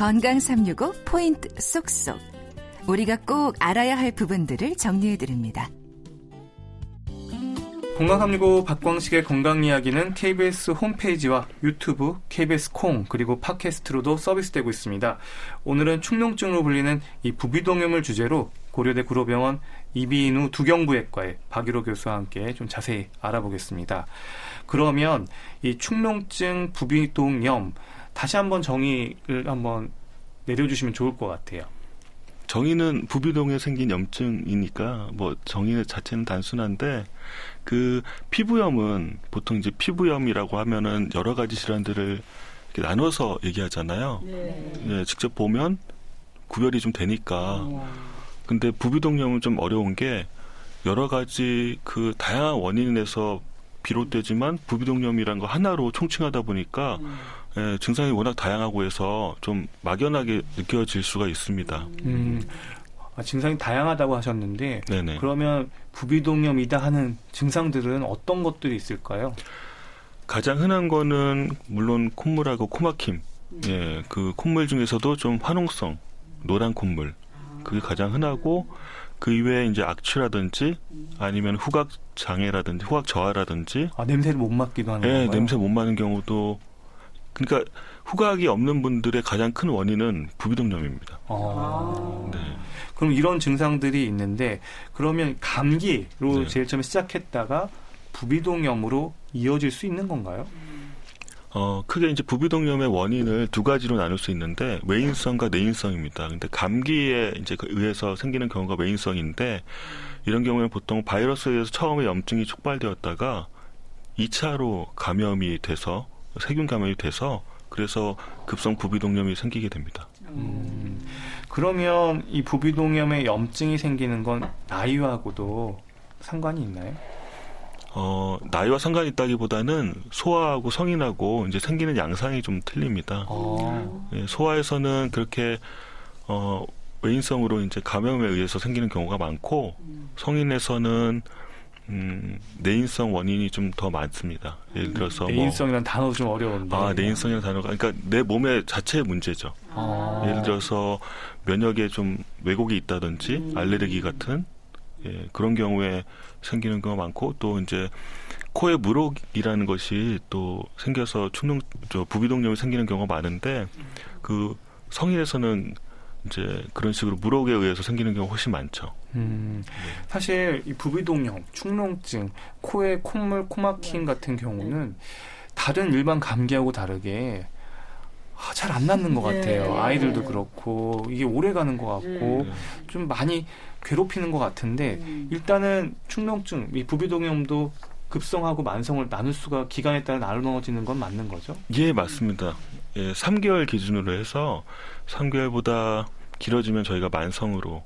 건강 365 포인트 쏙쏙. 우리가 꼭 알아야 할 부분들을 정리해 드립니다. 건강 365 박광식의 건강 이야기는 KBS 홈페이지와 유튜브, KBS 콩 그리고 팟캐스트로도 서비스되고 있습니다. 오늘은 축농증으로 불리는 이 부비동염을 주제로 고려대 구로병원 이비인후 두경부외과의 박유로 교수와 함께 좀 자세히 알아보겠습니다. 그러면 이 축농증 부비동염 다시 한번 정의를 한번 내려주시면 좋을 것 같아요. 정의는 부비동에 생긴 염증이니까 뭐 정의 자체는 단순한데 그 피부염은 보통 이제 피부염이라고 하면은 여러 가지 질환들을 이렇게 나눠서 얘기하잖아요. 네. 네 직접 보면 구별이 좀 되니까. 근데 부비동염은 좀 어려운 게 여러 가지 그 다양한 원인에서 비롯되지만 부비동염이란 거 하나로 총칭하다 보니까 음. 예, 증상이 워낙 다양하고 해서 좀 막연하게 느껴질 수가 있습니다. 음, 아, 증상이 다양하다고 하셨는데 네네. 그러면 부비동염이다 하는 증상들은 어떤 것들이 있을까요? 가장 흔한 거는 물론 콧물하고 코막힘. 음. 예, 그 콧물 중에서도 좀 화농성, 노란 콧물. 그게 가장 흔하고 그 이외에 이제 악취라든지 아니면 후각 장애라든지 후각 저하라든지 아 냄새를 못 맡기도 하는 예, 건가요? 냄새 못 맡는 경우도 그러니까 후각이 없는 분들의 가장 큰 원인은 부비동염입니다. 아. 네. 그럼 이런 증상들이 있는데 그러면 감기로 네. 제일 처음에 시작했다가 부비동염으로 이어질 수 있는 건가요? 어, 크게 이제 부비동염의 원인을 두 가지로 나눌 수 있는데 외인성과 내인성입니다. 근데 감기에 이제 그 의해서 생기는 경우가 외인성인데 이런 경우에는 보통 바이러스에 의해서 처음에 염증이 촉발되었다가 2차로 감염이 돼서 세균 감염이 돼서 그래서 급성 부비동염이 생기게 됩니다. 음, 그러면 이 부비동염에 염증이 생기는 건 나이와고도 상관이 있나요? 어, 나이와 상관이 있다기보다는 소아하고 성인하고 이제 생기는 양상이 좀 틀립니다. 아. 예, 소아에서는 그렇게 어, 외인성으로 이제 감염에 의해서 생기는 경우가 많고 성인에서는 음, 내인성 원인이 좀 더 많습니다. 예를 들어서 뭐 내인성이라는 뭐, 단어 좀 어려운데. 아, 내인성이라는 단어가 그러니까 내 몸의 자체의 문제죠. 아. 예를 들어서 면역에 좀 왜곡이 있다든지 음. 알레르기 같은 예, 그런 경우에 생기는 경우가 많고 또 이제 코에 물혹이라는 것이 또 생겨서 축농 저 부비동염이 생기는 경우가 많은데 그 성인에서는 이제 그런 식으로 물혹에 의해서 생기는 경우가 훨씬 많죠. 음, 사실 이 부비동염, 축농증, 코에 콧물, 코막힘 같은 경우는 다른 일반 감기하고 다르게 아, 잘안 낫는 것 같아요. 네. 아이들도 그렇고 이게 오래 가는 것 같고 네. 좀 많이 괴롭히는 것 같은데 음. 일단은 축농증, 이 부비동염도 급성하고 만성을 나눌 수가 기간에 따라 나눠지는 건 맞는 거죠? 예, 맞습니다. 예, 3개월 기준으로 해서 3개월보다 길어지면 저희가 만성으로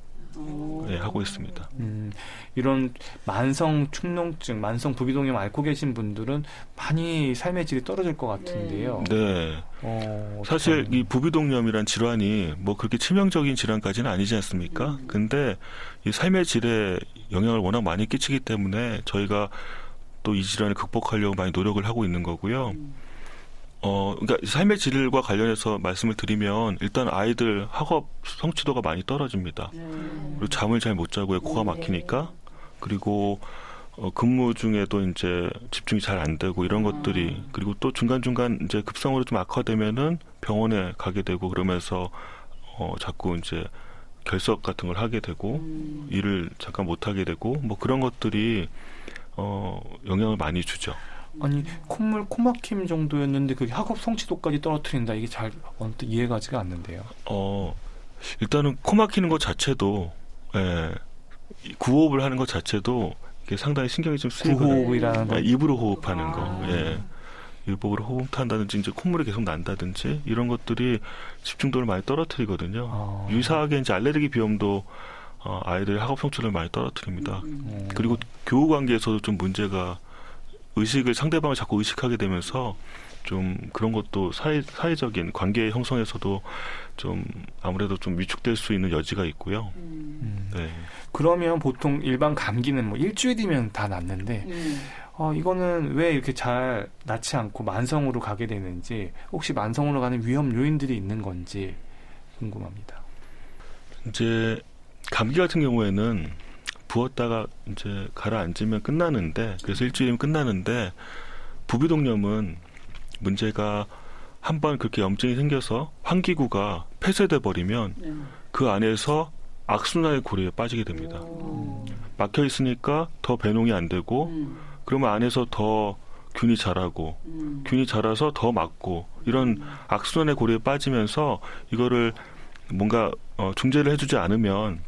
예, 하고 있습니다. 음, 이런 만성 축농증, 만성 부비동염 앓고 계신 분들은 많이 삶의 질이 떨어질 것 같은데요. 네. 네. 어, 사실 이 부비동염이란 질환이 뭐 그렇게 치명적인 질환까지는 아니지 않습니까? 음. 근데 이 삶의 질에 영향을 워낙 많이 끼치기 때문에 저희가 또 이 질환을 극복하려고 많이 노력을 하고 있는 거고요. 음. 어, 그러니까 삶의 질과 관련해서 말씀을 드리면 일단 아이들 학업 성취도가 많이 떨어집니다. 음. 그리고 잠을 잘 못 자고요. 코가 네. 막히니까. 그리고 어, 근무 중에도 이제 집중이 잘 안 되고 이런 아. 것들이 그리고 또 중간중간 이제 급성으로 좀 악화되면은 병원에 가게 되고 그러면서 어, 자꾸 이제 결석 같은 걸 하게 되고 음. 일을 잠깐 못 하게 되고 뭐 그런 것들이 어, 영향을 많이 주죠. 아니 콧물 코막힘 정도였는데 그게 학업 성취도까지 떨어뜨린다 이게 잘 언뜻 이해가지가 않는데요. 어 일단은 코 막히는 것 자체도 예, 구호흡을 하는 것 자체도 이게 상당히 신경이 좀 쓰이거든요. 구호흡이라는 거. 예, 입으로 호흡하는 아. 거. 예. 일법으로 호흡한다든지 이제 콧물이 계속 난다든지 이런 것들이 집중도를 많이 떨어뜨리거든요. 아. 유사하게 이제 알레르기 비염도 어, 아이들 학업 성취를 많이 떨어뜨립니다. 음. 그리고 교우 관계에서도 좀 문제가 의식을 상대방을 자꾸 의식하게 되면서 좀 그런 것도 사회, 사회적인 관계 형성에서도 좀 아무래도 좀 위축될 수 있는 여지가 있고요. 음. 네. 그러면 보통 일반 감기는 뭐 일주일이면 다 낫는데, 음. 어, 이거는 왜 이렇게 잘 낫지 않고 만성으로 가게 되는지, 혹시 만성으로 가는 위험 요인들이 있는 건지, 궁금합니다. 이제 감기 같은 경우에는 부었다가 이제 가라앉으면 끝나는데 그래서 일주일이면 끝나는데 부비동염은 문제가 한번 그렇게 염증이 생겨서 환기구가 폐쇄돼 버리면 네. 그 안에서 악순환의 고리에 빠지게 됩니다. 오. 막혀 있으니까 더 배농이 안 되고 음. 그러면 안에서 더 균이 자라고 음. 균이 자라서 더 막고 이런 악순환의 고리에 빠지면서 이거를 뭔가 어, 중재를 해주지 않으면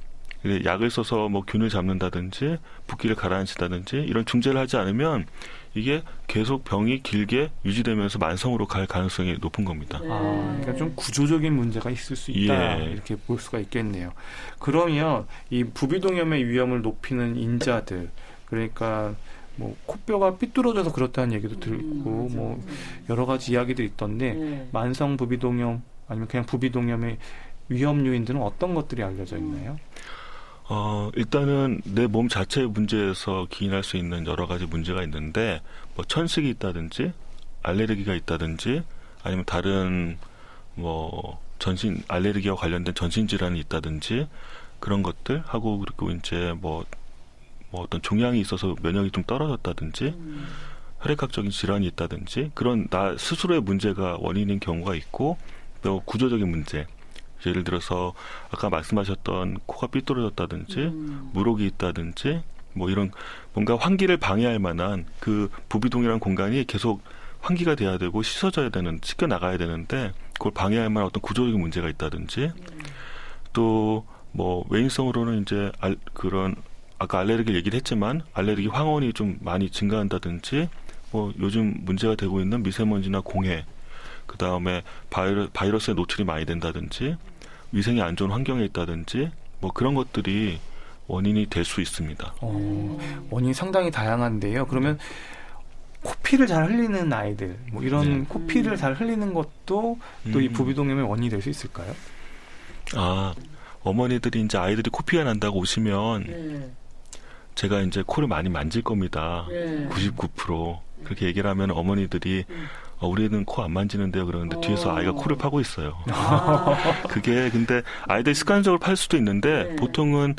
약을 써서 뭐 균을 잡는다든지 붓기를 가라앉힌다든지 이런 중재를 하지 않으면 이게 계속 병이 길게 유지되면서 만성으로 갈 가능성이 높은 겁니다. 네. 아, 그러니까 좀 구조적인 문제가 있을 수 있다 예. 이렇게 볼 수가 있겠네요. 그러면 이 부비동염의 위험을 높이는 인자들 그러니까 뭐 코뼈가 삐뚤어져서 그렇다는 얘기도 들고 음. 뭐 여러 가지 이야기들이 있던데 네. 만성 부비동염 아니면 그냥 부비동염의 위험 요인들은 어떤 것들이 알려져 있나요? 어, 일단은 내 몸 자체의 문제에서 기인할 수 있는 여러 가지 문제가 있는데, 뭐 천식이 있다든지, 알레르기가 있다든지, 아니면 다른 뭐 전신 알레르기와 관련된 전신 질환이 있다든지 그런 것들 하고 그리고 이제 뭐, 뭐 어떤 종양이 있어서 면역이 좀 떨어졌다든지 음. 혈액학적인 질환이 있다든지 그런 나 스스로의 문제가 원인인 경우가 있고 또 구조적인 문제 예를 들어서 아까 말씀하셨던 코가 삐뚤어졌다든지 음. 물혹이 있다든지 뭐 이런 뭔가 환기를 방해할 만한 그 부비동이라는 공간이 계속 환기가 돼야 되고 씻어져야 되는 씻겨 나가야 되는데 그걸 방해할 만한 어떤 구조적인 문제가 있다든지 또뭐 외인성으로는 이제 알, 그런 아까 알레르기 얘기를 했지만 알레르기 황혼이 좀 많이 증가한다든지 뭐 요즘 문제가 되고 있는 미세먼지나 공해 그 다음에 바이러, 바이러스에 노출이 많이 된다든지 위생이 안 좋은 환경에 있다든지 뭐 그런 것들이 원인이 될 수 있습니다. 어, 원인이 상당히 다양한데요. 그러면 코피를 잘 흘리는 아이들, 뭐 이런 네. 코피를 잘 흘리는 것도 또이 음. 부비동염의 원인이 될 수 있을까요? 아 어머니들이 이제 아이들이 코피가 난다고 오시면 네. 제가 이제 코를 많이 만질 겁니다. 네. 99% 그렇게 얘기를 하면 어머니들이 음. 어, 우리는 코 안 만지는데요 그러는데 뒤에서 어. 아이가 코를 파고 있어요. 아. 그게 근데 아이들이 습관적으로 팔 수도 있는데 네. 보통은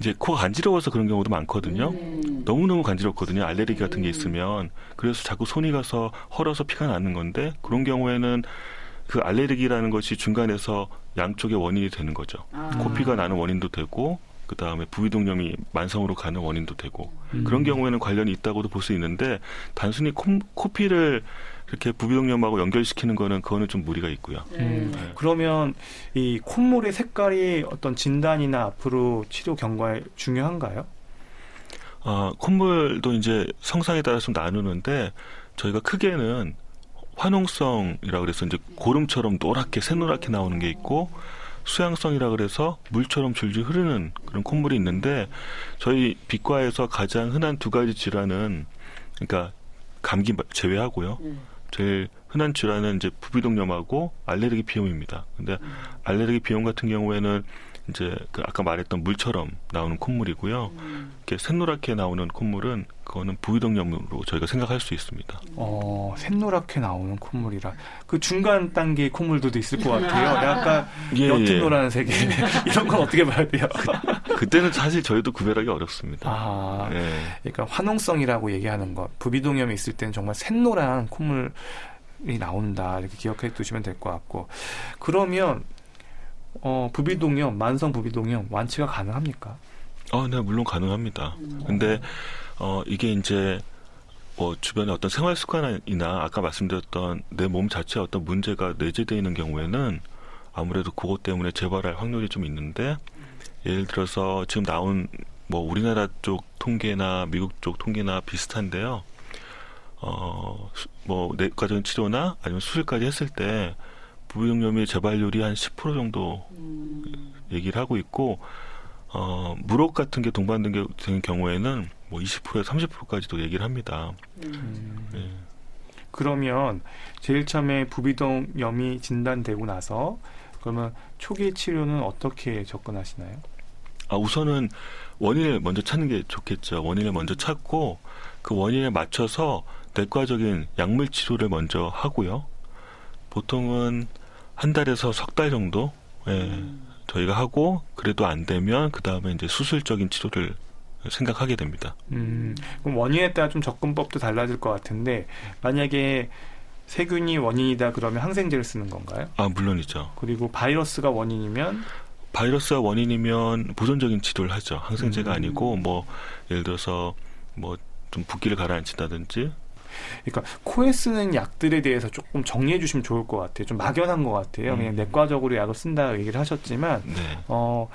이제 코가 간지러워서 그런 경우도 많거든요. 음. 너무너무 간지럽거든요. 알레르기 같은 게 음. 있으면. 그래서 자꾸 손이 가서 헐어서 피가 나는 건데 그런 경우에는 그 알레르기라는 것이 중간에서 양쪽의 원인이 되는 거죠. 아. 코피가 나는 원인도 되고 그 다음에 부비동염이 만성으로 가는 원인도 되고 음. 그런 경우에는 관련이 있다고도 볼 수 있는데 단순히 코, 코피를 이렇게 부비동염하고 연결시키는 거는 그거는 좀 무리가 있고요. 음, 네. 그러면 이 콧물의 색깔이 어떤 진단이나 앞으로 치료 경과에 중요한가요? 아, 콧물도 이제 성상에 따라 좀 나누는데 저희가 크게는 환홍성이라 그래서 이제 고름처럼 노랗게 새노랗게 나오는 게 있고 수양성이라 그래서 물처럼 줄줄 흐르는 그런 콧물이 있는데 저희 비과에서 가장 흔한 두 가지 질환은 그러니까 감기 제외하고요. 네. 제일 흔한 질환은 이제 부비동염하고 알레르기 비염입니다. 근데 음. 알레르기 비염 같은 경우에는 이제 그 아까 말했던 물처럼 나오는 콧물이고요. 음. 이렇게 샛노랗게 나오는 콧물은 그거는 부위동염으로 저희가 생각할 수 있습니다. 어, 샛노랗게 나오는 콧물이라 그 중간 단계의 콧물들도 있을 것 같아요. 약간 예, 옅은 예. 노란색의 이런 건 어떻게 봐야 돼요? 그 때는 사실 저희도 구별하기 어렵습니다. 아, 예. 그러니까 환홍성이라고 얘기하는 것. 부비동염이 있을 때는 정말 샛노란 콧물 이 나온다. 이렇게 기억해 두시면 될 것 같고. 그러면 어, 부비동염, 만성 부비동염 완치가 가능합니까? 어, 네, 물론 가능합니다. 음. 근데 어 이게 이제 뭐 주변의 어떤 생활 습관이나 아까 말씀드렸던 내 몸 자체에 어떤 문제가 내재되어 있는 경우에는 아무래도 그것 때문에 재발할 확률이 좀 있는데 예를 들어서 지금 나온 뭐 우리나라 쪽 통계나 미국 쪽 통계나 비슷한데요. 어 뭐 내과적인 치료나 아니면 수술까지 했을 때 부비동염의 재발률이 한 10% 정도 음. 얘기를 하고 있고 어 물혹 같은 게 동반된 경우에는 뭐 20%에서 30%까지도 얘기를 합니다. 음. 예. 그러면 제일 처음에 부비동염이 진단되고 나서 그러면 초기 치료는 어떻게 접근하시나요? 아 우선은 원인을 먼저 찾는 게 좋겠죠. 원인을 먼저 찾고 그 원인에 맞춰서 내과적인 약물 치료를 먼저 하고요. 보통은 한 달에서 석 달 정도 예, 저희가 하고 그래도 안 되면 그 다음에 이제 수술적인 치료를 생각하게 됩니다. 음, 그럼 원인에 따라 좀 접근법도 달라질 것 같은데 만약에 세균이 원인이다 그러면 항생제를 쓰는 건가요? 아 물론이죠. 그리고 바이러스가 원인이면 바이러스가 원인이면 보존적인 치료를 하죠. 항생제가 음. 아니고 뭐 예를 들어서 뭐 좀 붓기를 가라앉힌다든지 그러니까 코에 쓰는 약들에 대해서 조금 정리해 주시면 좋을 것 같아요. 좀 막연한 것 같아요. 음. 그냥 내과적으로 약을 쓴다 얘기를 하셨지만 네. 어,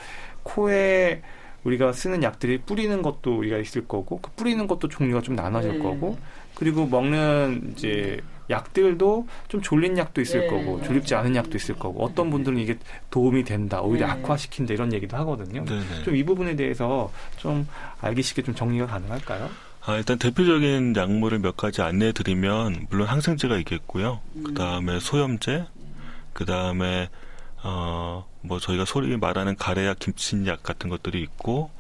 코에 우리가 쓰는 약들이 뿌리는 것도 우리가 있을 거고 그 뿌리는 것도 종류가 좀 나눠질 네. 거고 그리고 먹는 이제 약들도 좀 졸린 약도 있을 네. 거고 졸립지 않은 약도 있을 거고 어떤 분들은 이게 도움이 된다 오히려 네. 악화시킨다 이런 얘기도 하거든요. 네네. 좀이 부분에 대해서 좀 알기 쉽게 좀 정리가 가능할까요? 아, 일단 대표적인 약물을 몇 가지 안내해 드리면 물론 항생제가 있겠고요. 그 다음에 소염제, 그 다음에 어, 뭐 저희가 소리 말하는 가래약, 김치약 같은 것들이 있고,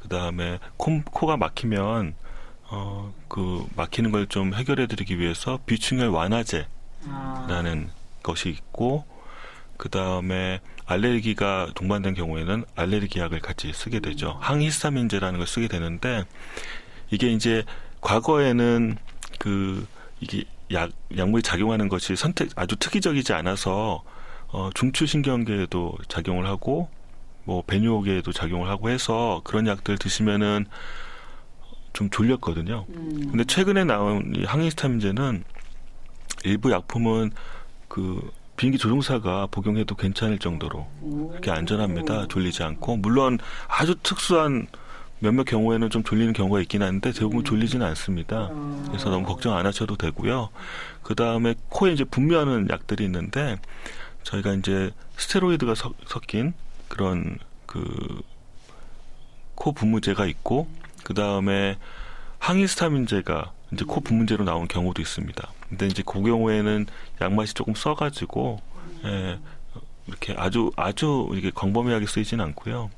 그 다음에 코가 막히면 어, 그 막히는 걸 좀 해결해 드리기 위해서 비충혈 완화제라는 아. 것이 있고, 그 다음에 알레르기가 동반된 경우에는 알레르기 약을 같이 쓰게 되죠. 항히스타민제라는 걸 쓰게 되는데 이게 이제 과거에는 그 이게 약 약물이 작용하는 것이 선택 아주 특이적이지 않아서 어, 중추신경계에도 작용을 하고 뭐 배뇨계에도 작용을 하고 해서 그런 약들 드시면은 좀 졸렸거든요. 음. 근데 최근에 나온 이 항히스타민제는 일부 약품은 그 비행기 조종사가 복용해도 괜찮을 정도로 그렇게 안전합니다. 졸리지 않고 물론 아주 특수한 몇몇 경우에는 좀 졸리는 경우가 있긴 한데 대부분 졸리지는 않습니다. 그래서 너무 걱정 안 하셔도 되고요. 그 다음에 코에 이제 분비하는 약들이 있는데 저희가 이제 스테로이드가 섞- 섞인 그런 그 코 분무제가 있고 그 다음에 항히스타민제가 이제 코 분무제로 나온 경우도 있습니다. 근데 이제 그 경우에는 약 맛이 조금 써가지고 예, 이렇게 아주 아주 이게 광범위하게 쓰이진 않고요.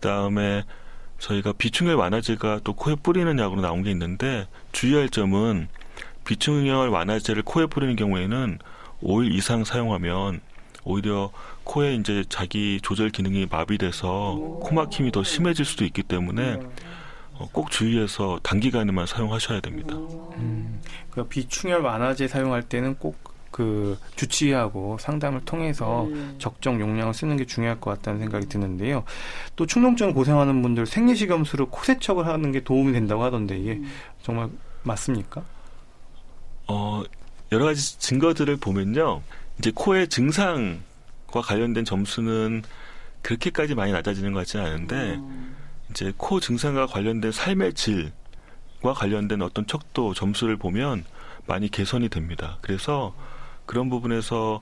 그 다음에 저희가 비충혈 완화제가 또 코에 뿌리는 약으로 나온 게 있는데 주의할 점은 비충혈 완화제를 코에 뿌리는 경우에는 5일 이상 사용하면 오히려 코에 이제 자기 조절 기능이 마비돼서 코막힘이 더 심해질 수도 있기 때문에 어, 꼭 주의해서 단기간에만 사용하셔야 됩니다. 음, 그 비충혈 완화제 사용할 때는 꼭 그 주치의하고 상담을 통해서 음. 적정 용량을 쓰는 게 중요할 것 같다는 생각이 드는데요. 또 충농증 고생하는 분들 생리식염수로 코 세척을 하는 게 도움이 된다고 하던데 이게 음. 정말 맞습니까? 어, 여러 가지 증거들을 보면요. 이제 코의 증상과 관련된 점수는 그렇게까지 많이 낮아지는 것 같지는 않은데 음. 이제 코 증상과 관련된 삶의 질과 관련된 어떤 척도 점수를 보면 많이 개선이 됩니다. 그래서 그런 부분에서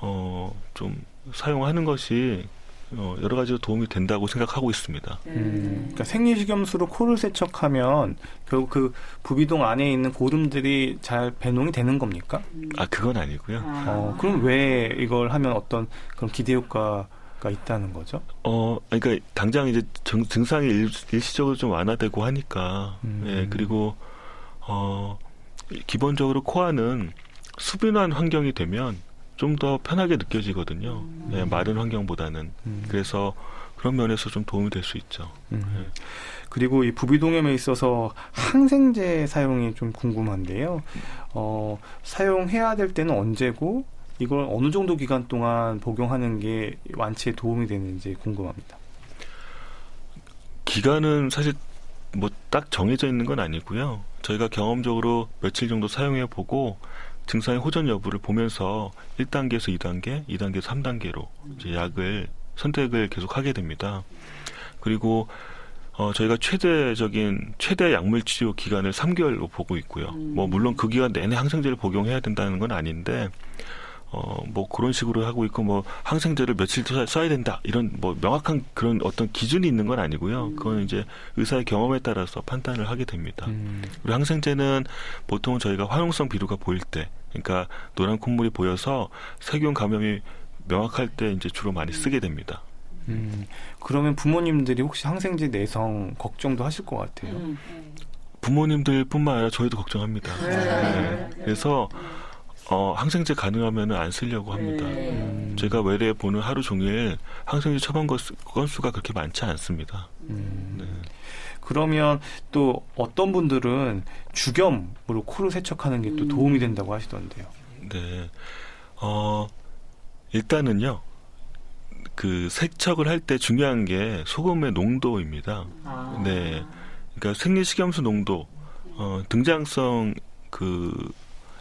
어, 좀 사용하는 것이 어, 여러 가지로 도움이 된다고 생각하고 있습니다. 음, 그러니까 생리식염수로 코를 세척하면 결국 그 부비동 안에 있는 고름들이 잘 배농이 되는 겁니까? 아 그건 아니고요. 어, 그럼 왜 이걸 하면 어떤 그런 기대 효과 가 있다는 거죠? 어, 그러니까 당장 이제 증, 증상이 일, 일시적으로 좀 완화되고 하니까, 음. 예, 그리고 어, 기본적으로 코아는 수분한 환경이 되면 좀 더 편하게 느껴지거든요. 예, 마른 환경보다는. 음. 그래서 그런 면에서 좀 도움이 될 수 있죠. 음. 그리고 이 부비동염에 있어서 항생제 사용이 좀 궁금한데요. 어, 사용해야 될 때는 언제고 이걸 어느 정도 기간 동안 복용하는 게 완치에 도움이 되는지 궁금합니다. 기간은 사실 뭐 딱 정해져 있는 건 아니고요. 저희가 경험적으로 며칠 정도 사용해 보고 증상의 호전 여부를 보면서 1단계에서 2단계, 2단계에서 3단계로 이제 약을 선택을 계속 하게 됩니다. 그리고 어, 저희가 최대적인 최대 약물 치료 기간을 3개월로 보고 있고요. 뭐 물론 그 기간 내내 항생제를 복용해야 된다는 건 아닌데 어, 뭐 그런 식으로 하고 있고 뭐 항생제를 며칠 더 써야 된다 이런 뭐 명확한 그런 어떤 기준이 있는 건 아니고요. 그건 이제 의사의 경험에 따라서 판단을 하게 됩니다. 음, 우리 항생제는 보통은 저희가 화용성 비루가 보일 때, 그러니까 노란 콧물이 보여서 세균 감염이 명확할 때 이제 주로 많이 쓰게 됩니다. 음, 그러면 부모님들이 혹시 항생제 내성 걱정도 하실 것 같아요. 음. 부모님들뿐만 아니라 저희도 걱정합니다. 네. 그래서 어, 항생제 가능하면 안 쓰려고 합니다. 음. 제가 외래에 보는 하루 종일 항생제 처방 건수- 건수가 그렇게 많지 않습니다. 음. 네. 그러면 또 어떤 분들은 주겸으로 코를 세척하는 게또 음. 도움이 된다고 하시던데요. 네. 어, 일단은요, 그 세척을 할 때 중요한 게 소금의 농도입니다. 아. 네. 그러니까 생리식염수 농도, 어, 등장성 그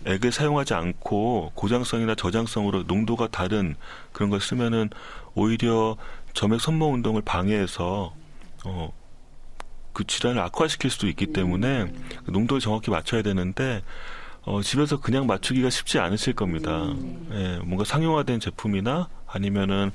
액을 사용하지 않고 고장성이나 저장성으로 농도가 다른 그런 걸 쓰면은 오히려 점액 손모 운동을 방해해서 어, 그 질환을 악화시킬 수도 있기 때문에 그 농도를 정확히 맞춰야 되는데 어, 집에서 그냥 맞추기가 쉽지 않으실 겁니다. 예, 뭔가 상용화된 제품이나 아니면은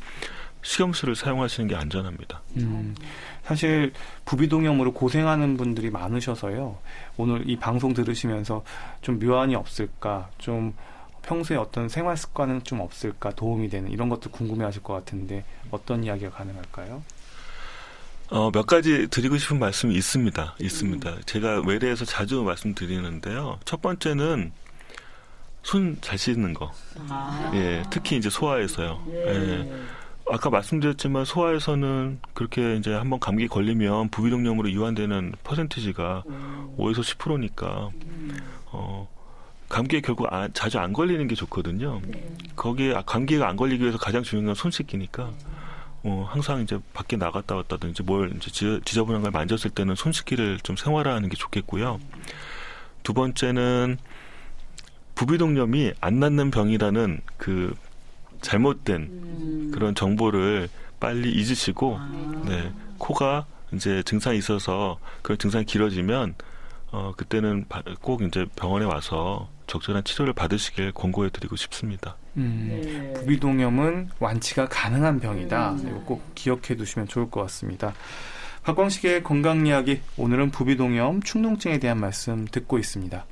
식염수를 사용하시는 게 안전합니다. 음, 사실 부비동염으로 고생하는 분들이 많으셔서요. 오늘 이 방송 들으시면서 좀 묘안이 없을까, 좀 평소에 어떤 생활 습관은 좀 없을까 도움이 되는 이런 것도 궁금해하실 것 같은데 어떤 이야기가 가능할까요? 어, 몇 가지 드리고 싶은 말씀이 있습니다. 있습니다. 제가 외래에서 자주 말씀드리는데요. 첫 번째는 손 잘 씻는 거. 아. 예, 특히 이제 소아에서요. 예. 아까 말씀드렸지만 소아에서는 그렇게 이제 한번 감기 걸리면 부비동염으로 이완되는 퍼센티지가 5에서 10%니까 어 감기에 결국 안- 자주 안 걸리는 게 좋거든요. 거기에 아- 감기가 안 걸리기 위해서 가장 중요한 건 손 씻기니까 어 항상 이제 밖에 나갔다 왔다든지 뭘 이제 지- 지저분한 걸 만졌을 때는 손 씻기를 좀 생활화하는 게 좋겠고요. 두 번째는 부비동염이 안 낫는 병이라는 그 잘못된 그런 정보를 빨리 잊으시고 네 코가 이제 증상이 있어서 그 증상이 길어지면 어 그때는 바- 꼭 이제 병원에 와서 적절한 치료를 받으시길 권고해 드리고 싶습니다. 음, 부비동염은 완치가 가능한 병이다. 이거 꼭 기억해 두시면 좋을 것 같습니다. 박광식의 건강 이야기 오늘은 부비동염, 축농증에 대한 말씀 듣고 있습니다.